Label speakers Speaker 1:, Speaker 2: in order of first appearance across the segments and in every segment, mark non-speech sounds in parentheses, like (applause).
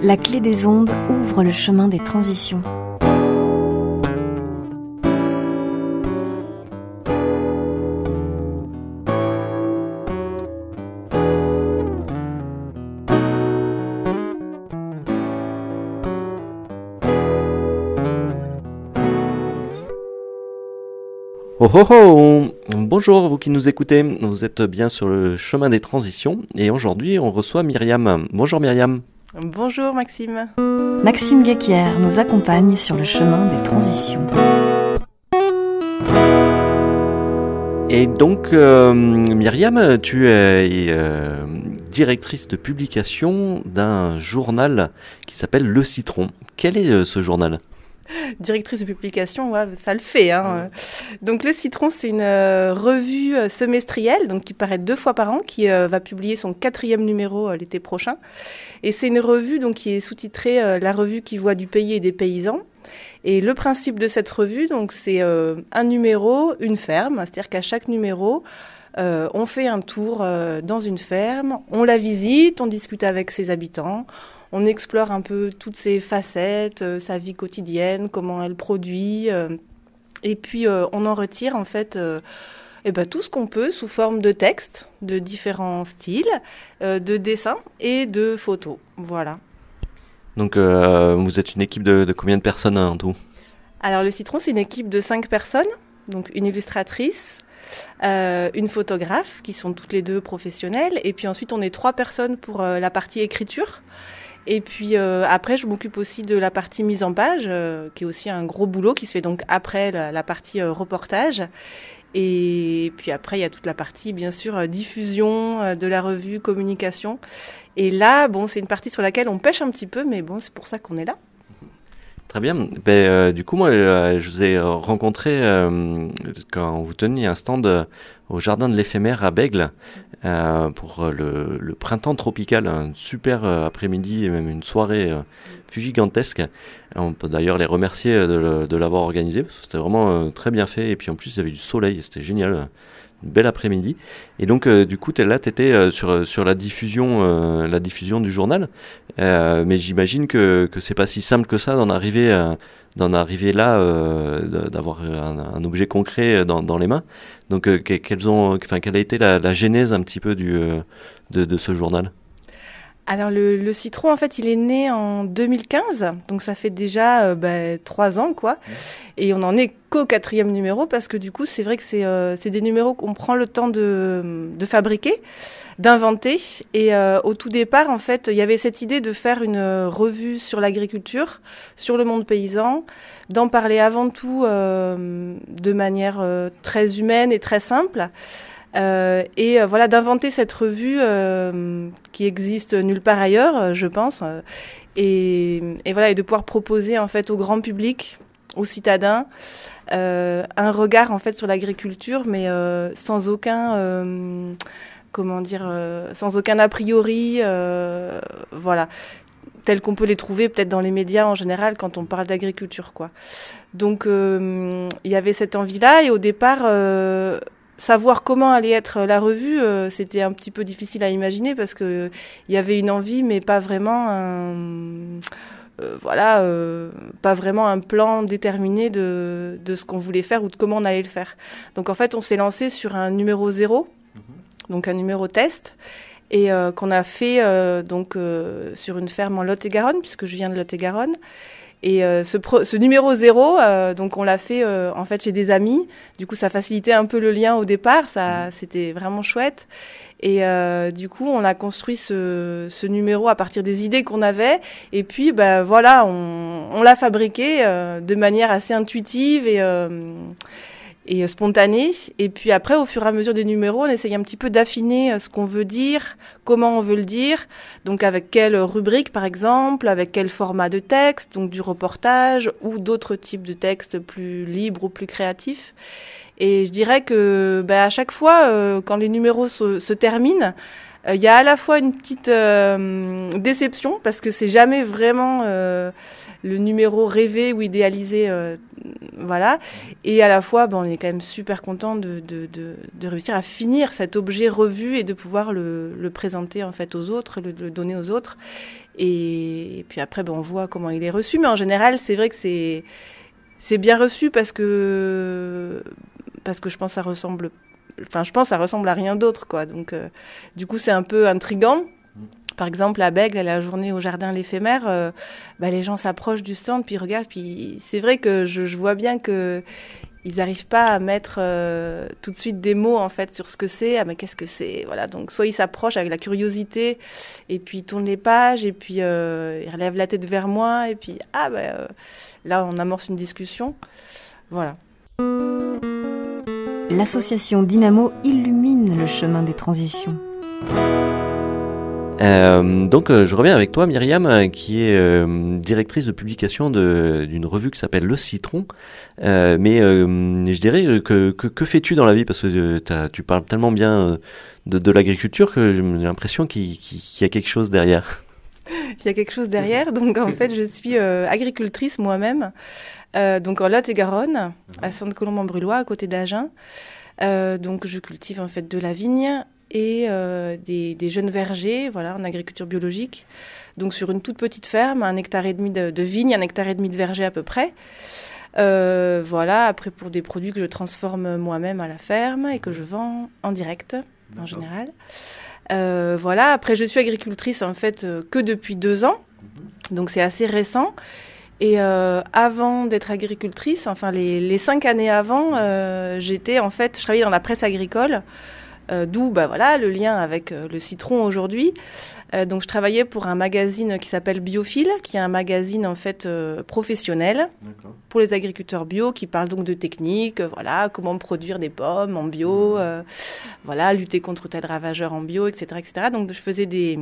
Speaker 1: La clé des ondes ouvre le chemin des transitions.
Speaker 2: Oh oh oh Bonjour vous qui nous écoutez, vous êtes bien sur le chemin des transitions et aujourd'hui on reçoit Myriam. Bonjour Myriam.
Speaker 3: Bonjour Maxime.
Speaker 1: Maxime Guéquière nous accompagne sur le chemin des transitions.
Speaker 2: Et donc euh, Myriam, tu es euh, directrice de publication d'un journal qui s'appelle Le Citron. Quel est euh, ce journal? (laughs)
Speaker 3: directrice de publication, ça le fait. Hein. Donc le Citron, c'est une euh, revue euh, semestrielle, donc qui paraît deux fois par an, qui euh, va publier son quatrième numéro l'été prochain. Et c'est une revue donc qui est sous-titrée La revue qui voit du pays et des paysans. Et le principe de cette revue, donc c'est un numéro, une ferme, c'est-à-dire qu'à chaque numéro, on fait un tour dans une ferme, on la visite, on discute avec ses habitants, on explore un peu toutes ses facettes, euh, sa vie quotidienne, comment elle produit. Euh, et puis euh, on en retire en fait eh ben, tout ce qu'on peut sous forme de texte, de différents styles, de dessins et de photos. Voilà.
Speaker 2: Donc vous êtes une équipe de, combien de personnes en tout?
Speaker 3: Alors le Citron, c'est une équipe de cinq personnes, donc une illustratrice, une photographe, qui sont toutes les deux professionnelles, et puis ensuite on est trois personnes pour la partie écriture. Et puis euh, après, je m'occupe aussi de la partie mise en page, euh, qui est aussi un gros boulot qui se fait donc après la, partie euh, reportage. Et puis après, il y a toute la partie, bien sûr, diffusion de la revue, communication. Et là, bon, c'est une partie sur laquelle on pêche un petit peu, mais bon, c'est pour ça qu'on est là.
Speaker 2: Très bien. Ben, du coup, moi, je vous ai rencontré quand vous teniez un stand au jardin de l'éphémère à Bègle. Euh, pour euh, le, printemps tropical, un super euh, après-midi et même une soirée euh, gigantesque. On peut d'ailleurs les remercier de, l'avoir organisé c'était vraiment très bien fait et puis en plus il y avait du soleil, c'était génial. Une belle après-midi. Et donc, du coup, es là, tu étais sur, sur la, diffusion, la diffusion du journal. mais j'imagine que, que c'est pas si simple que ça d'en arriver à, d'en arriver là, euh, d'avoir un, objet concret dans, dans les mains. Donc, euh, ont, enfin, quelle a été la, la genèse un petit peu euh, de ce journal?
Speaker 3: Alors le, le, citron, en fait, il est né en 2015, donc ça fait déjà euh, bah, trois ans, quoi. Et on en est qu'au quatrième numéro parce que du coup, c'est vrai que c'est euh, des numéros qu'on prend le temps de, de fabriquer, d'inventer. Et euh, au tout départ, en fait, il y avait cette idée de faire une revue sur l'agriculture, sur le monde paysan, d'en parler avant tout de manière très humaine et très simple. Euh, et euh, voilà, d'inventer cette revue euh, qui existe nulle part ailleurs, je pense. Et, voilà, et de pouvoir proposer en fait au grand public, aux citadins, un regard en fait sur l'agriculture, mais sans aucun comment dire, sans aucun a priori, voilà, tel qu'on peut les trouver peut-être dans les médias en général quand on parle d'agriculture, quoi. Donc il y avait cette envie-là et au départ savoir comment allait être la revue, euh, c'était un petit peu difficile à imaginer parce que il y avait une envie, mais pas vraiment un, euh, voilà, euh, pas vraiment un plan déterminé de, de ce qu'on voulait faire ou de comment on allait le faire. Donc en fait, on s'est lancé sur un numéro zéro, mhm. donc un numéro test. Et qu'on a fait donc sur une ferme en Lot-et-Garonne, puisque je viens de Lot-et-Garonne. Et euh, ce, ce, numéro zéro, euh, donc on l'a fait euh, en fait chez des amis. Du coup, ça facilitait un peu le lien au départ. Ça, mmh. c'était vraiment chouette. Et du coup, on a construit ce, ce, numéro à partir des idées qu'on avait. Et puis, ben voilà, on, on l'a fabriqué de manière assez intuitive et et euh, spontané. Et puis après, au fur et à mesure des numéros, on essaye un petit peu d'affiner euh, ce qu'on veut dire, comment on veut le dire, donc avec quelle rubrique par exemple, avec quel format de texte, donc du reportage ou d'autres types de textes plus libres ou plus créatifs. Et je dirais que ben, à chaque fois, euh, quand les numéros se, se terminent, Il y a à la fois une petite déception parce que c'est jamais vraiment le numéro rêvé ou idéalisé, voilà. Et à la fois, bon, on est quand même super content de, réussir à finir cet objet revu et de pouvoir le, présenter en fait aux autres, le, donner aux autres. Et, puis après, ben, on voit comment il est reçu. Mais en général, c'est vrai que c'est c'est bien reçu parce que parce que je pense que ça ressemble enfin je pense que ça ressemble à rien d'autre quoi donc euh, du coup c'est un peu intrigant par exemple à Bègle la journée au jardin l'éphémère euh, ben, les gens s'approchent du stand puis regardent puis c'est vrai que je, je, vois bien que ils n'arrivent pas à mettre euh, tout de suite des mots en fait sur ce que c'est. Ah mais qu'est-ce que c'est? Voilà. Donc soit ils s'approchent avec la curiosité et puis ils tournent les pages et puis euh, ils relèvent la tête vers moi et puis ah ben euh, là on amorce une discussion. Voilà.
Speaker 1: L'association Dynamo illumine le chemin des transitions.
Speaker 2: Euh, donc euh, je reviens avec toi Myriam, euh, qui est directrice de publication d'une revue qui s'appelle Le Citron. mais je dirais que, que, fais-tu dans la vie? Parce que tu parles tellement bien de, de l'agriculture que j'ai l'impression qu'il y a quelque chose derrière. (laughs)
Speaker 3: Il y a quelque chose derrière. Donc en fait, je suis agricultrice moi-même. Donc en Lot-et-Garonne, à Sainte-Colombe-en-Brulois, à côté d'Agen. donc je cultive en fait de la vigne et euh, des, jeunes vergers, voilà, en agriculture biologique. Donc sur une toute petite ferme, un hectare et demi de, vigne, un hectare et demi de verger à peu près. Euh, voilà, après pour des produits que je transforme moi-même à la ferme et que je vends en direct en général. Euh, voilà, après je suis agricultrice en fait que depuis deux ans, mhm. donc c'est assez récent. Et avant d'être agricultrice, enfin les, les, cinq années avant, j'étais en fait, je travaillais dans la presse agricole. Euh, d'où bah, voilà, le lien avec euh, le citron aujourd'hui. Euh, donc je travaillais pour un magazine qui s'appelle Biophile, qui est un magazine en fait professionnel pour les agriculteurs bio, qui parle donc de techniques, voilà, comment produire des pommes en bio, mmh. voilà, lutter contre tel ravageur en bio, etc., etc. Donc je faisais des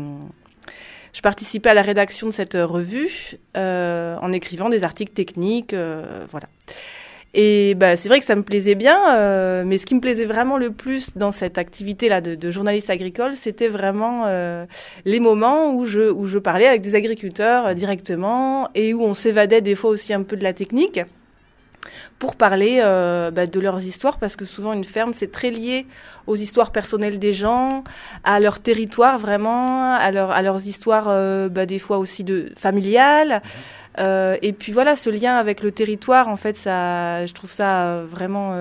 Speaker 3: je participais à la rédaction de cette revue en écrivant des articles techniques, voilà. Et bah, c'est vrai que ça me plaisait bien, euh, mais ce qui me plaisait vraiment le plus dans cette activité-là de, journaliste agricole, c'était vraiment euh, les moments où je, parlais avec des agriculteurs euh, directement et où on s'évadait des fois aussi un peu de la technique pour parler euh, bah, de leurs histoires, parce que souvent une ferme, c'est très lié aux histoires personnelles des gens, à leur territoire vraiment, à, leur, à leurs histoires euh, bah, des fois aussi de familiales. Euh, et puis voilà, ce lien avec le territoire, en fait, ça, je trouve ça vraiment,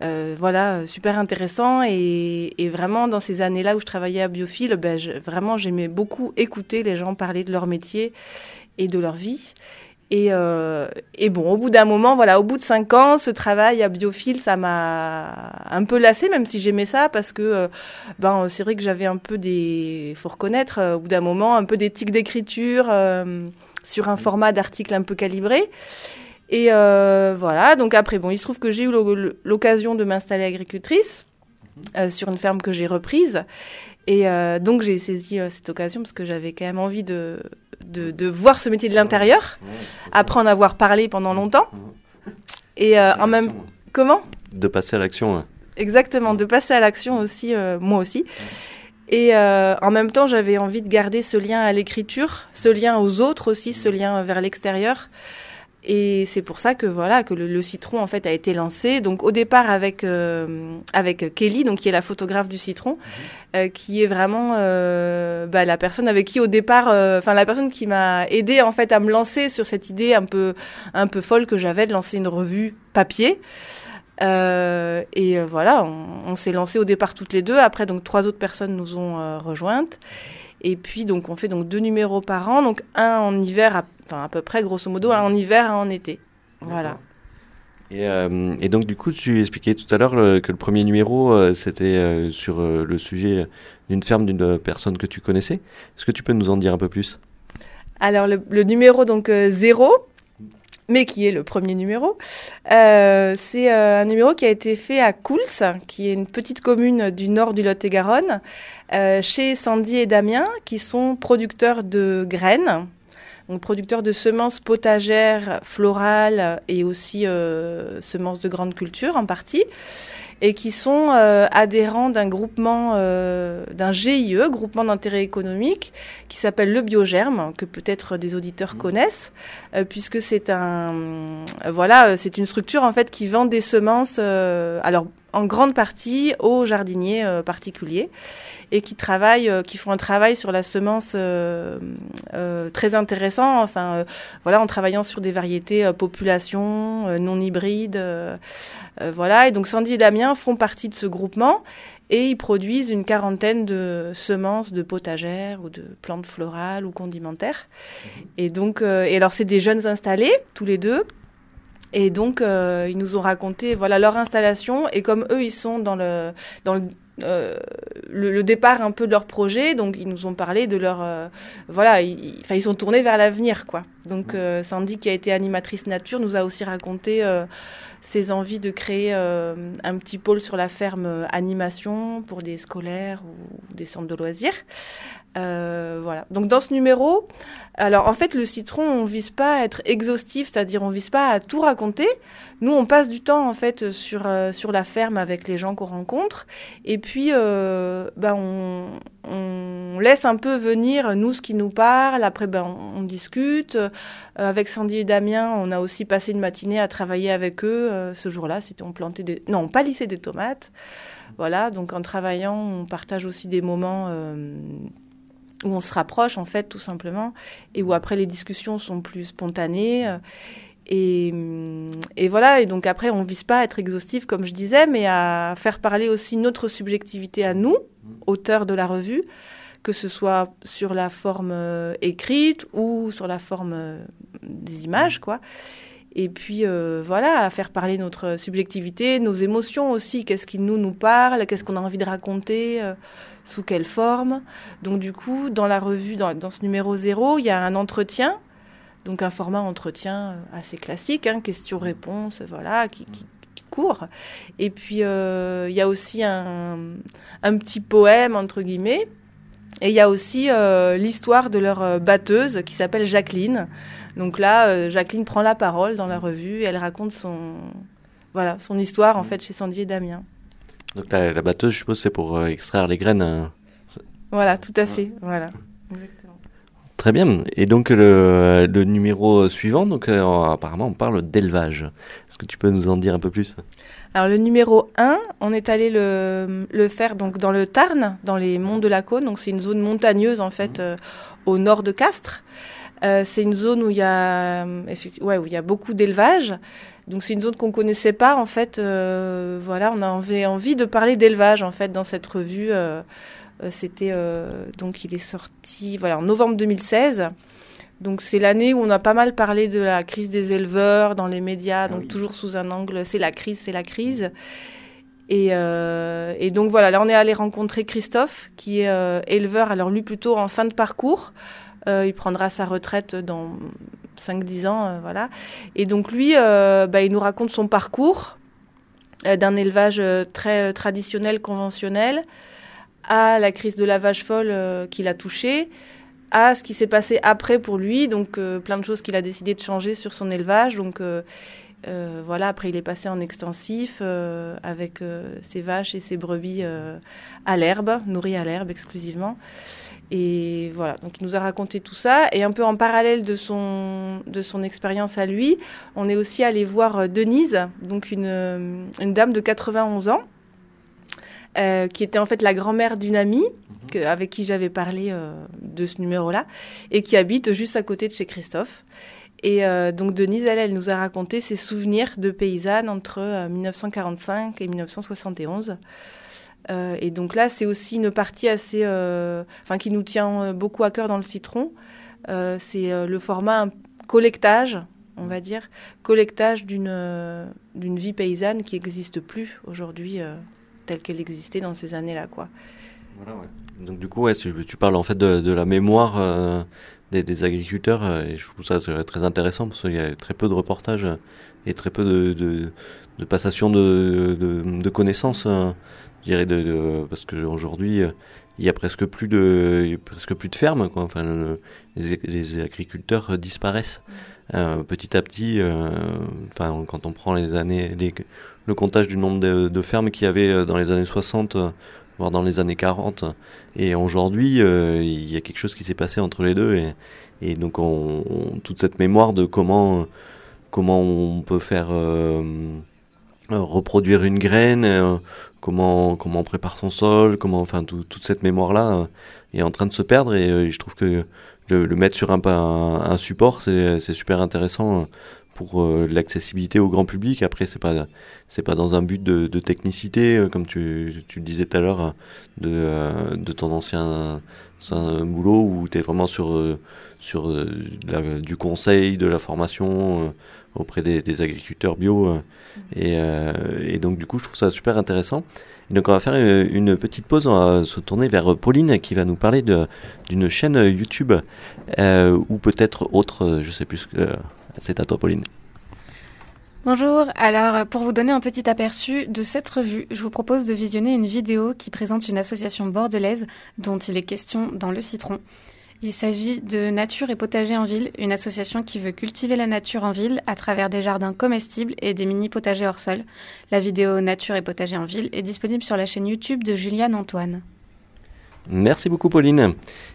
Speaker 3: voilà, super intéressant. Et, vraiment, dans ces années-là où je travaillais à Biophile, je, vraiment, j'aimais beaucoup écouter les gens parler de leur métier et de leur vie. Et, euh, et, bon, au bout d'un moment, voilà, au bout de cinq ans, ce travail à Biophile, ça m'a un peu lassé, même si j'aimais ça, parce que euh, ben c'est vrai que j'avais un peu des, faut reconnaître, au bout d'un moment, un peu des tics d'écriture sur un format d'article un peu calibré. Et euh, voilà, donc après, bon, il se trouve que j'ai eu l'occasion de m'installer agricultrice euh, sur une ferme que j'ai reprise. Et euh, donc j'ai saisi cette occasion parce que j'avais quand même envie de, de, voir ce métier de l'intérieur, après en avoir parlé pendant longtemps. Et en même... Comment?
Speaker 2: De passer à l'action.
Speaker 3: Exactement, de passer à l'action aussi, moi aussi. Et euh, en même temps, j'avais envie de garder ce lien à l'écriture, ce lien aux autres aussi, ce lien vers l'extérieur. Et c'est pour ça que voilà que le, citron en fait a été lancé. Donc au départ avec euh, avec Kelly, donc qui est la photographe du citron, mhm. euh, qui est vraiment euh, bah, la personne avec qui au départ, enfin la personne qui m'a aidé en fait à me lancer sur cette idée un peu un peu folle que j'avais de lancer une revue papier. Euh, et euh, voilà, on, s'est lancé au départ toutes les deux. Après, donc trois autres personnes nous ont euh, rejointes. Et puis, donc, on fait donc deux numéros par an, donc un en hiver, enfin à peu près, grosso modo, un en hiver, un en été. Voilà.
Speaker 2: Et, et, donc, du coup, tu expliquais tout à l'heure que le premier numéro, c'était sur le sujet d'une ferme d'une personne que tu connaissais. Est-ce que tu peux nous en dire un peu plus?
Speaker 3: Alors, le, le numéro donc zéro, mais qui est le premier numéro. Euh, c'est euh, un numéro qui a été fait à Couls, qui est une petite commune du nord du Lot-et-Garonne, euh, chez Sandy et Damien, qui sont producteurs de graines, donc producteurs de semences potagères, florales et aussi semences de grande culture en partie. et qui sont euh, adhérents d'un groupement, euh, d'un GIE, groupement d'intérêt économique, qui s'appelle le Biogerme, que peut-être des auditeurs mmh. connaissent, euh, puisque c'est un, voilà, c'est une structure en fait qui vend des semences, alors en grande partie aux jardiniers particuliers et qui travaillent, qui font un travail sur la semence très intéressant. Enfin, voilà, en travaillant sur des variétés population non hybrides. voilà, et donc Sandy et Damien font partie de ce groupement et ils produisent une quarantaine de semences de potagères ou de plantes florales ou condimentaires. Mhm. Et donc, euh, et alors c'est des jeunes installés, tous les deux. Et donc, euh, ils nous ont raconté voilà leur installation et comme eux, ils sont dans le euh, départ un peu de leur projet. Donc, ils nous ont parlé de leur. voilà, ils, ils sont tournés vers l'avenir, quoi. Donc, mhm. Sandy, qui a été animatrice nature, nous a aussi raconté ses envies de créer euh, un petit pôle sur la ferme euh, animation pour des scolaires ou des centres de loisirs. Euh, voilà. Donc dans ce numéro, alors en fait le citron, on vise pas à être exhaustif, c'est-à-dire on vise pas à tout raconter. Nous, on passe du temps en fait sur euh, sur la ferme avec les gens qu'on rencontre, et puis euh, ben on, on, laisse un peu venir nous ce qui nous parle. Après, ben on, discute avec Sandy et Damien. On a aussi passé une matinée à travailler avec eux. ce jour-là, c'était on plantait des non, on palissait des tomates. Voilà, donc en travaillant, on partage aussi des moments où on se rapproche en fait tout simplement et où après les discussions sont plus spontanées euh, et, et, voilà et donc après on vise pas à être exhaustif comme je disais mais à faire parler aussi notre subjectivité à nous auteurs de la revue que ce soit sur la forme euh, écrite ou sur la forme euh, des images quoi et puis voilà, à faire parler notre subjectivité, nos émotions aussi, qu'est-ce qui nous nous parle, qu'est-ce qu'on a envie de raconter, sous quelle forme. Donc du coup, dans la revue, dans, ce numéro 0, il y a un entretien, donc un format entretien euh, assez classique, hein, question-réponse, voilà, qui, court. Et puis euh, il y a aussi un, petit poème, entre guillemets. Et il y a aussi euh, l'histoire de leur batteuse qui s'appelle Jacqueline. Donc là, Jacqueline prend la parole dans la revue et elle raconte son, voilà, son histoire en fait chez Sandy et Damien.
Speaker 2: Donc la, batteuse, je suppose, c'est pour euh, extraire les graines. Hein.
Speaker 3: Voilà, tout à fait. Voilà.
Speaker 2: Très bien. Et donc le, numéro suivant, donc euh, apparemment on parle d'élevage. Est-ce que tu peux nous en dire un peu plus?
Speaker 3: Alors le numéro 1, on est allé le, le, faire donc dans le Tarn, dans les monts de la Cône. Donc c'est une zone montagneuse en fait mmh. euh, au nord de Castres. c'est une zone où il y a, ouais, où il y a beaucoup d'élevage. Donc c'est une zone qu'on connaissait pas en fait. Euh, voilà, on avait envie de parler d'élevage en fait dans cette revue. Euh, euh, c'était donc il est sorti voilà en novembre 2016. Donc c'est l'année où on a pas mal parlé de la crise des éleveurs dans les médias, ah donc toujours sous un angle c'est la crise, c'est la crise. Et, et, donc voilà, là on est allé rencontrer Christophe qui est éleveur, alors lui plutôt en fin de parcours. il prendra sa retraite dans 5-10 ans, euh, voilà. Et donc lui, euh, bah, il nous raconte son parcours euh, d'un élevage très traditionnel, conventionnel, à la crise de la vache folle qu'il a touchée, à ce qui s'est passé après pour lui, donc plein de choses qu'il a décidé de changer sur son élevage. Donc voilà, après il est passé en extensif avec ses vaches et ses brebis à l'herbe, nourries à l'herbe exclusivement. Et voilà, donc il nous a raconté tout ça. Et un peu en parallèle de son, de son expérience à lui, on est aussi allé voir euh, Denise, donc une, euh, une dame de 91 ans, euh, qui était en fait la grand-mère d'une amie mhm. avec qui j'avais parlé de ce numéro-là, et qui habite juste à côté de chez Christophe. Et donc Denise, elle, elle nous a raconté ses souvenirs de paysanne entre 1945 et 1971. Euh, et donc là, c'est aussi une partie assez, euh, enfin, qui nous tient beaucoup à cœur dans le citron. Euh, c'est le format collectage, on va dire, collectage d'une d'une vie paysanne qui n'existe plus aujourd'hui telle qu'elle existait dans ces années-là, quoi.
Speaker 2: Voilà, ouais. Donc du coup, ouais, tu, parles en fait de, de la mémoire des, des, agriculteurs et je trouve ça très intéressant parce qu'il y a très peu de reportages et très peu de, de, de passation de, de connaissances dirais, de, parce qu'aujourd'hui, euh, il y a presque plus de, presque plus de fermes. Quoi. Enfin, les, agriculteurs disparaissent. Mm. Euh, petit à petit, euh, enfin, quand on prend les années, le comptage du nombre de, fermes qu'il y avait dans les années 60 voire dans les années 40. Et aujourd'hui, euh, il y a quelque chose qui s'est passé entre les deux. Et, donc, on, toute cette mémoire de comment, comment on peut faire euh, reproduire une graine, euh, comment, comment on prépare son sol, comment, enfin, toute cette mémoire-là est en train de se perdre. Et je trouve que le, le mettre sur un, un support, c'est super intéressant pour euh, l'accessibilité au grand public. Après, c'est pas c'est pas dans un but de, de technicité, euh, comme tu, tu, le disais tout à l'heure, de, euh, de ton ancien un boulot où tu es vraiment sur, sur du conseil, de la formation auprès des, des, agriculteurs bio. Et, et, donc, du coup, je trouve ça super intéressant. Et donc, on va faire une petite pause. On va se tourner vers Pauline qui va nous parler d'une chaîne YouTube ou peut-être autre, je sais plus. que c'est à toi, Pauline.
Speaker 4: Bonjour, alors pour vous donner un petit aperçu de cette revue, je vous propose de visionner une vidéo qui présente une association bordelaise dont il est question dans le citron. Il s'agit de Nature et Potager en Ville, une association qui veut cultiver la nature en ville à travers des jardins comestibles et des mini potagers hors sol. La vidéo Nature et Potager en Ville est disponible sur la chaîne YouTube de Juliane Antoine.
Speaker 2: Merci beaucoup Pauline.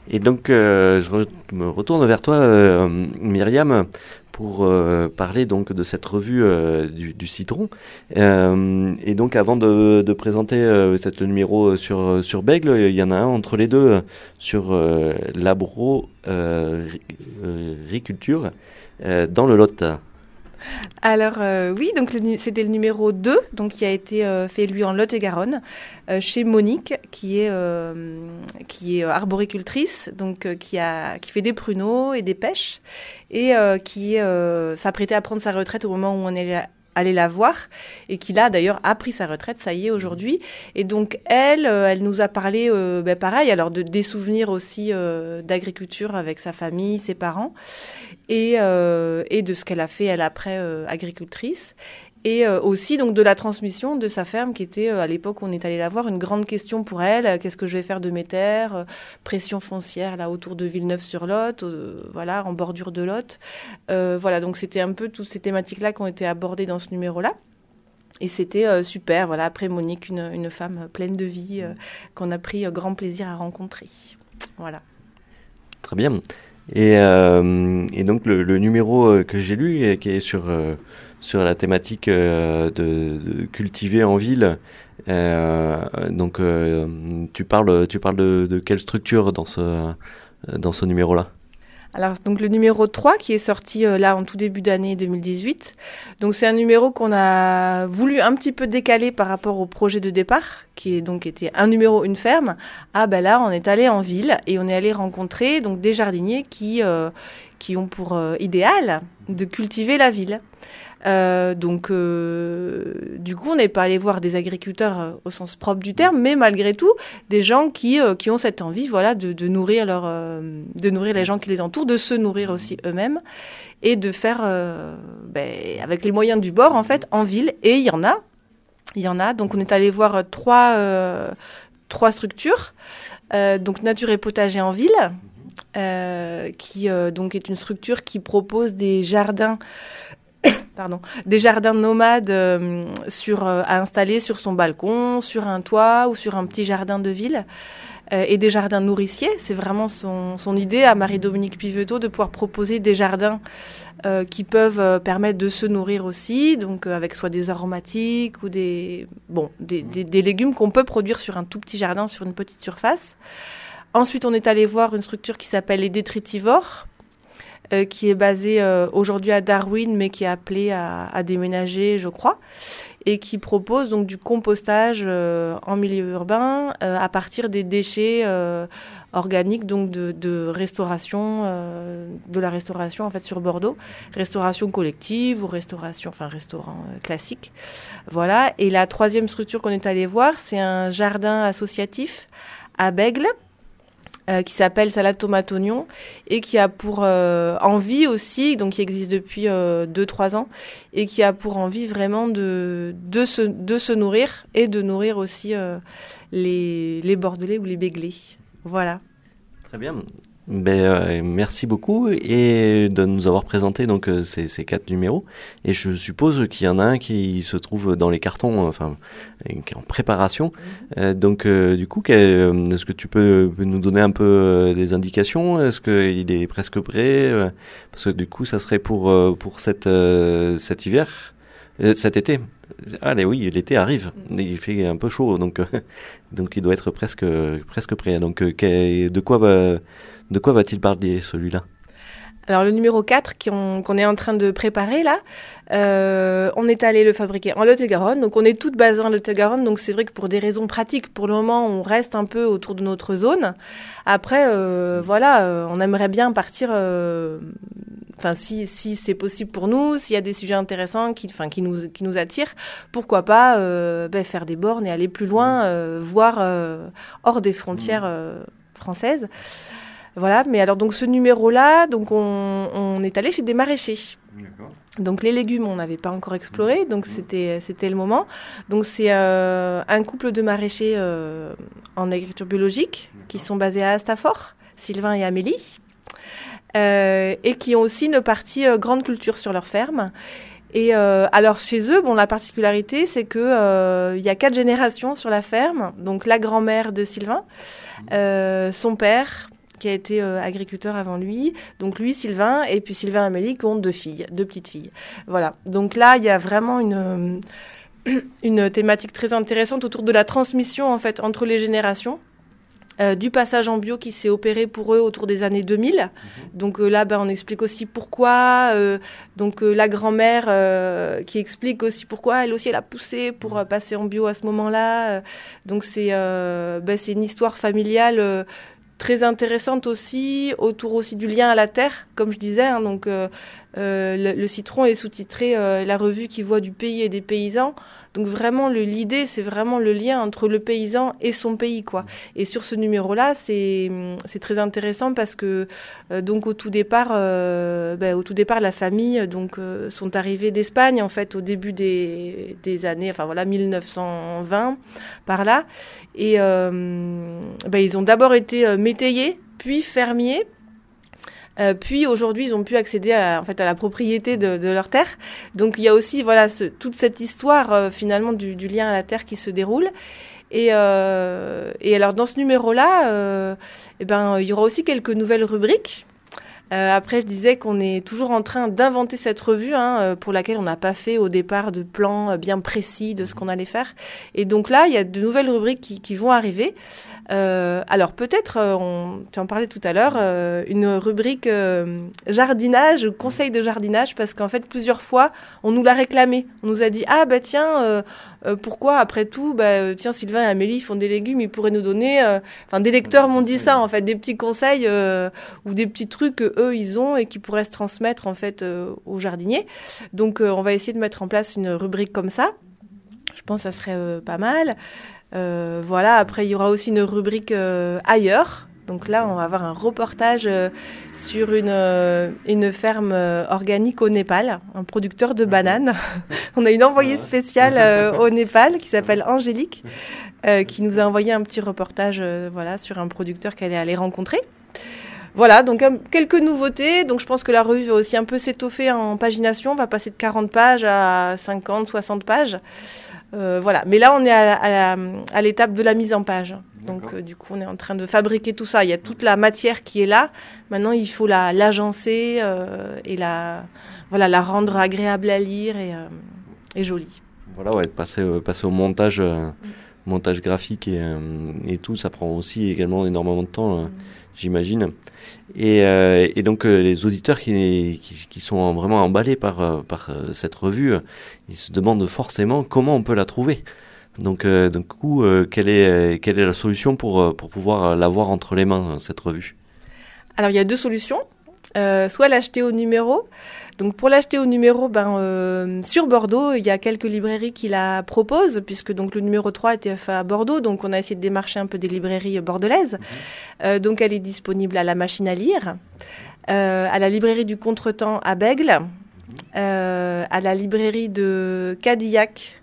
Speaker 2: Et donc euh, je me retourne vers toi euh, Myriam pour euh, parler donc de cette revue euh, du, citron. Euh, et donc avant de, présenter cette numéro sur sur Bègle, il y en a un entre les deux sur l'abro-riculture dans le Lot.
Speaker 3: Alors euh, oui, donc c'était le numéro 2, donc qui a été euh, fait lui en Lot-et-Garonne, euh, chez Monique, qui est, arboricultrice, donc qui fait des pruneaux et des pêches, et qui s'apprêtait à prendre sa retraite au moment où on est aller la voir et qui là d'ailleurs a pris sa retraite, ça y est aujourd'hui. Et donc elle, euh, elle nous a parlé, euh, ben, pareil, alors de des souvenirs aussi euh, d'agriculture avec sa famille, ses parents et, et de ce qu'elle a fait elle après agricultrice et euh, aussi donc de la transmission de sa ferme qui était euh, à l'époque on est allé la voir une grande question pour elle euh, qu'est-ce que je vais faire de mes terres pression foncière là autour de Villeneuve-sur-Lot voilà en bordure de Lot. Voilà donc c'était un peu toutes ces thématiques là qui ont été abordées dans ce numéro là et c'était super voilà après Monique une, une femme pleine de vie qu'on a pris grand plaisir à rencontrer. Voilà.
Speaker 2: Très bien. Et, et donc le, numéro que j'ai lu qui est sur sur la thématique euh, de, cultiver en ville. Euh, donc, euh, tu parles, tu parles de, quelle structure dans ce, dans ce numéro-là?
Speaker 3: Alors, donc le numéro 3 qui est sorti là en tout début d'année 2018. Donc, c'est un numéro qu'on a voulu un petit peu décaler par rapport au projet de départ, qui donc était un numéro, une ferme. Ah, ben là, on est allé en ville et on est allé rencontrer donc des jardiniers qui, qui ont pour idéal de cultiver la ville. Euh, donc, euh, du coup, on n'est pas allé voir des agriculteurs euh, au sens propre du terme, mais malgré tout, des gens qui, qui ont cette envie, voilà, de, de nourrir leur, de nourrir les gens qui les entourent, de se nourrir aussi eux-mêmes et de faire, ben, avec les moyens du bord, en fait, en ville. Et il y en a, il y en a. Donc, on est allé voir trois, trois structures. donc, Nature et Potager en ville. qui donc est une structure qui propose des jardins (coughs) pardon, des jardins nomades euh, sur, euh, à installer sur son balcon, sur un toit ou sur un petit jardin de ville. Euh, et des jardins nourriciers, c'est vraiment son, son, idée à Marie-Dominique Piveteau de pouvoir proposer des jardins qui peuvent permettre de se nourrir aussi, donc avec soit des aromatiques ou des, bon, des, des légumes qu'on peut produire sur un tout petit jardin, sur une petite surface. Ensuite, on est allé voir une structure qui s'appelle les détritivores, euh, qui est basé euh, aujourd'hui à Darwin, mais qui est appelé à, déménager, je crois, et qui propose donc du compostage euh, en milieu urbain à partir des déchets organiques, donc de, restauration, de la restauration en fait sur Bordeaux, restauration collective ou restauration, enfin restaurant classique, voilà. Et la troisième structure qu'on est allé voir, c'est un jardin associatif à Bègle euh, qui s'appelle Salade Tomate Oignon et qui a pour euh, envie aussi, donc qui existe depuis 2-3 euh, ans, et qui a pour envie vraiment de, de, se, de se nourrir et de nourrir aussi les, les Bordelais ou les Béglés. Voilà.
Speaker 2: Très bien. Ben, euh, merci beaucoup et de nous avoir présenté donc euh, ces, ces, quatre numéros. Et je suppose qu'il y en a un qui se trouve dans les cartons, enfin, qui est en préparation. Euh, donc, du coup, est-ce que tu peux nous donner un peu des indications? Est-ce qu'il est presque prêt? Parce que du coup, ça serait pour pour cette cet hiver, cet été. Allez, oui, l'été arrive. Il fait un peu chaud, donc (laughs) donc il doit être presque presque prêt. Donc, de quoi va de quoi va-t-il parler celui-là?
Speaker 3: Alors le numéro 4 qu'on est en train de préparer là, euh, on est allé le fabriquer en Lot-et-Garonne. Donc on est toutes basées en Lot-et-Garonne. Donc c'est vrai que pour des raisons pratiques, pour le moment, on reste un peu autour de notre zone. Après, euh, voilà, euh, on aimerait bien partir. Enfin, si, si c'est possible pour nous, s'il y a des sujets intéressants qui, enfin, qui nous qui nous attirent, pourquoi pas ben, faire des bornes et aller plus loin, voir hors des frontières françaises. Voilà, mais alors donc ce numéro-là, donc on, est allé chez des maraîchers. Donc les légumes, on n'avait pas encore exploré, donc c'était c'était le moment. Donc c'est euh, un couple de maraîchers euh, en agriculture biologique qui sont basés à Astafort, Sylvain et Amélie, euh, et qui ont aussi une partie grande culture sur leur ferme. Et alors chez eux, bon, la particularité, c'est que il y a quatre générations sur la ferme. Donc la grand-mère de Sylvain, son père, qui a été euh, agriculteur avant lui. Donc lui, Sylvain, et puis Sylvain et Amélie qui ont deux filles, deux petites filles. Voilà. Donc là, il y a vraiment une, euh, (clears throat) une thématique très intéressante autour de la transmission en fait entre les générations. Euh, du passage en bio qui s'est opéré pour eux autour des années 2000. Mhm. Donc là, ben, on explique aussi pourquoi. donc la grand-mère qui explique aussi pourquoi elle aussi elle a poussé pour passer en bio à ce moment-là. donc c'est ben, c'est une histoire familiale très intéressante aussi autour aussi du lien à la terre, comme je disais. Hein, donc euh, euh, le, citron est sous-titré euh, la revue qui voit du pays et des paysans. Donc vraiment l'idée c'est vraiment le lien entre le paysan et son pays quoi. Et sur ce numéro là c'est c'est très intéressant parce que donc au tout départ ben, au tout départ la famille donc sont arrivés d'Espagne en fait au début des, des années enfin voilà 1920 par là et ben, ils ont d'abord été métayers puis fermiers euh, puis aujourd'hui, ils ont pu accéder à, en fait, à la propriété de, de leur terre. Donc il y a aussi voilà ce, toute cette histoire euh, finalement du, du, lien à la terre qui se déroule. Et, euh, et alors dans ce numéro-là, euh, eh ben il y aura aussi quelques nouvelles rubriques. Euh, après, je disais qu'on est toujours en train d'inventer cette revue hein, pour laquelle on n'a pas fait au départ de plan bien précis de ce qu'on allait faire. Et donc là, il y a de nouvelles rubriques qui, vont arriver. Euh, alors peut-être, euh, tu en parlais tout à l'heure, euh, une rubrique jardinage, conseil de jardinage, parce qu'en fait plusieurs fois on nous l'a réclamé. On nous a dit ah bah tiens pourquoi après tout bah tiens Sylvain et Amélie font des légumes, ils pourraient nous donner. Enfin des lecteurs m'ont dit ça en fait, des petits conseils ou des petits trucs que eux ils ont et qui pourraient se transmettre en fait aux jardiniers. Donc on va essayer de mettre en place une rubrique comme ça. Je pense que ça serait pas mal. Euh, voilà, après il y aura aussi une rubrique euh, ailleurs. Donc là, on va avoir un reportage euh, sur une, une ferme organique au Népal, un producteur de bananes. (laughs) on a une envoyée spéciale au (laughs) Népal qui s'appelle Angélique, qui nous a envoyé un petit reportage voilà, sur un producteur qu'elle est allée rencontrer. Voilà, donc quelques nouveautés. Donc je pense que la revue va aussi un peu s'étoffer en pagination, va passer de 40 pages à 50, 60 pages. Euh, voilà. Mais là, on est à, l'étape de la mise en page. Donc, euh, du coup, on est en train de fabriquer tout ça. Il y a toute la matière qui est là. Maintenant, il faut la l'agencer euh, et la voilà la rendre agréable à lire et, jolie.
Speaker 2: Voilà, ouais, passer passer au montage montage graphique et, et, tout, ça prend aussi également énormément de temps. Mm j'imagine. Et, euh, et, donc euh, les auditeurs qui, qui, qui, sont vraiment emballés par, euh, par cette revue, ils se demandent forcément comment on peut la trouver. Donc, donc coup, quelle, est, quelle est la solution pour, pour pouvoir l'avoir entre les mains, cette revue?
Speaker 3: Alors il y a deux solutions. Soit l'acheter au numéro, donc pour l'acheter au numéro, ben, euh, sur Bordeaux, il y a quelques librairies qui la proposent, puisque donc le numéro 3 était fait à Bordeaux, donc on a essayé de démarcher un peu des librairies bordelaises. Mhm. Euh, donc elle est disponible à la machine à lire, euh, à la librairie du Contretemps à Bègle, mhm. à la librairie de Cadillac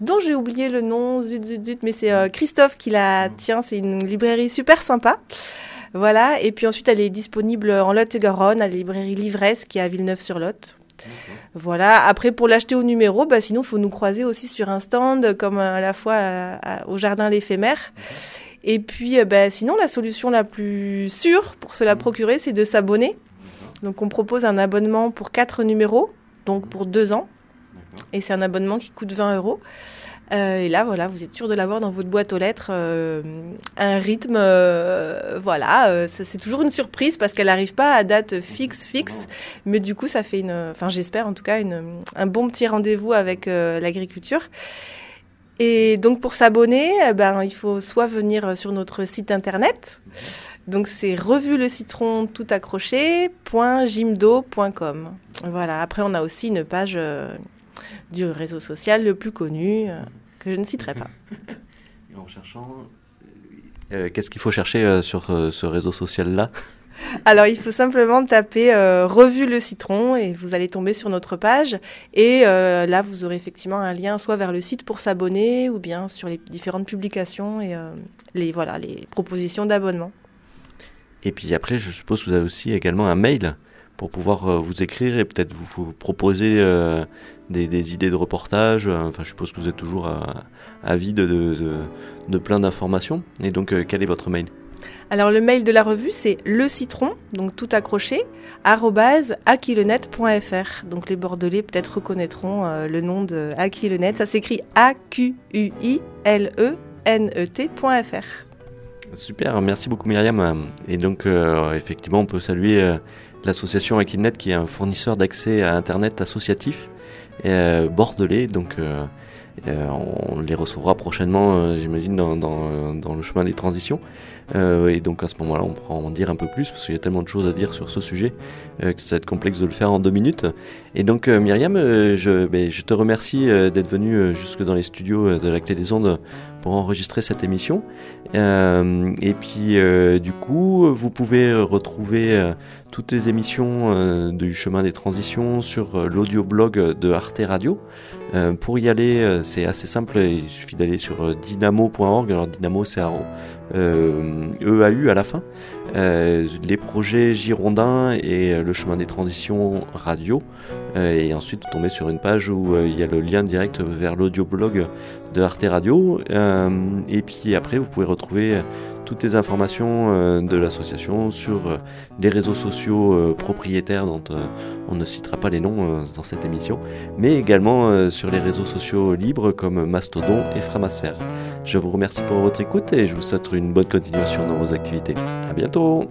Speaker 3: dont j'ai oublié le nom, zut, zut, zut, mais c'est Christophe qui la mhm. tient, c'est une librairie super sympa. Voilà, et puis ensuite elle est disponible en Lot-et-Garonne à la librairie Livresse qui est à Villeneuve-sur-Lot. Voilà. Après, pour l'acheter au numéro, bah, sinon, il faut nous croiser aussi sur un stand, comme à la fois au jardin l'éphémère. Et puis, bah, sinon, la solution la plus sûre pour se la procurer, c'est de s'abonner. Donc, on propose un abonnement pour quatre numéros, donc pour deux ans. Et c'est un abonnement qui coûte 20 euros. Euh, et là, voilà, vous êtes sûr de l'avoir dans votre boîte aux lettres. Euh, un rythme, euh, voilà, c'est toujours une surprise parce qu'elle n'arrive pas à date fixe, fixe. Mais du coup, ça fait une, enfin, j'espère en tout cas, une, un bon petit rendez-vous avec l'agriculture. Et donc, pour s'abonner, eh ben, il faut soit venir sur notre site internet. Donc, c'est revue le citron tout accroché.jimdo.com. Voilà. Après, on a aussi une page du réseau social le plus connu, euh, que je ne citerai pas. (laughs)
Speaker 2: en cherchant, euh, qu'est-ce qu'il faut chercher euh, sur ce réseau social-là? (laughs)
Speaker 3: Alors, il faut simplement taper Revue le citron et vous allez tomber sur notre page. Et là, vous aurez effectivement un lien soit vers le site pour s'abonner ou bien sur les différentes publications et les, voilà, les propositions d'abonnement.
Speaker 2: Et puis après, je suppose que vous avez aussi également un mail pour pouvoir vous écrire et peut-être vous proposer des, idées de reportage. Euh, enfin, je suppose que vous êtes toujours avide de, de, de, plein d'informations. Et donc, euh, quel est votre mail?
Speaker 3: Alors le mail de la revue c'est le citron, donc tout accroché, aquilenet.fr. Donc les Bordelais peut-être reconnaîtront euh, le nom de Aquilenet. Ça s'écrit A-Q-U-I-L-E-N-E-T.fr.
Speaker 2: Super, merci beaucoup Myriam. Et donc effectivement on peut saluer l'association Aquilenet qui est un fournisseur d'accès à Internet associatif euh, bordelais. Donc euh, on les recevra prochainement, j'imagine, dans, dans, le chemin des transitions. et donc à ce moment-là, on pourra en dire un peu plus, parce qu'il y a tellement de choses à dire sur ce sujet que ça va être complexe de le faire en deux minutes. Et donc Myriam, je, ben, je, te remercie d'être venue jusque dans les studios de la Clé des Ondes pour enregistrer cette émission. et puis du coup, vous pouvez retrouver toutes les émissions euh, du chemin des transitions sur euh, l'audioblog de Arte Radio. Euh, pour y aller, c'est assez simple, il suffit d'aller sur dynamo.org. Alors dynamo c'est EAU à la fin. les projets Girondins et le chemin des transitions radio. et ensuite vous tombez sur une page où il y a le lien direct vers l'audioblog de Arte Radio. et puis après vous pouvez retrouver toutes les informations euh, de l'association sur euh, les réseaux sociaux euh, propriétaires dont on ne citera pas les noms dans cette émission, mais également sur les réseaux sociaux libres comme Mastodon et Framasphère. Je vous remercie pour votre écoute et je vous souhaite une bonne continuation dans vos activités. À bientôt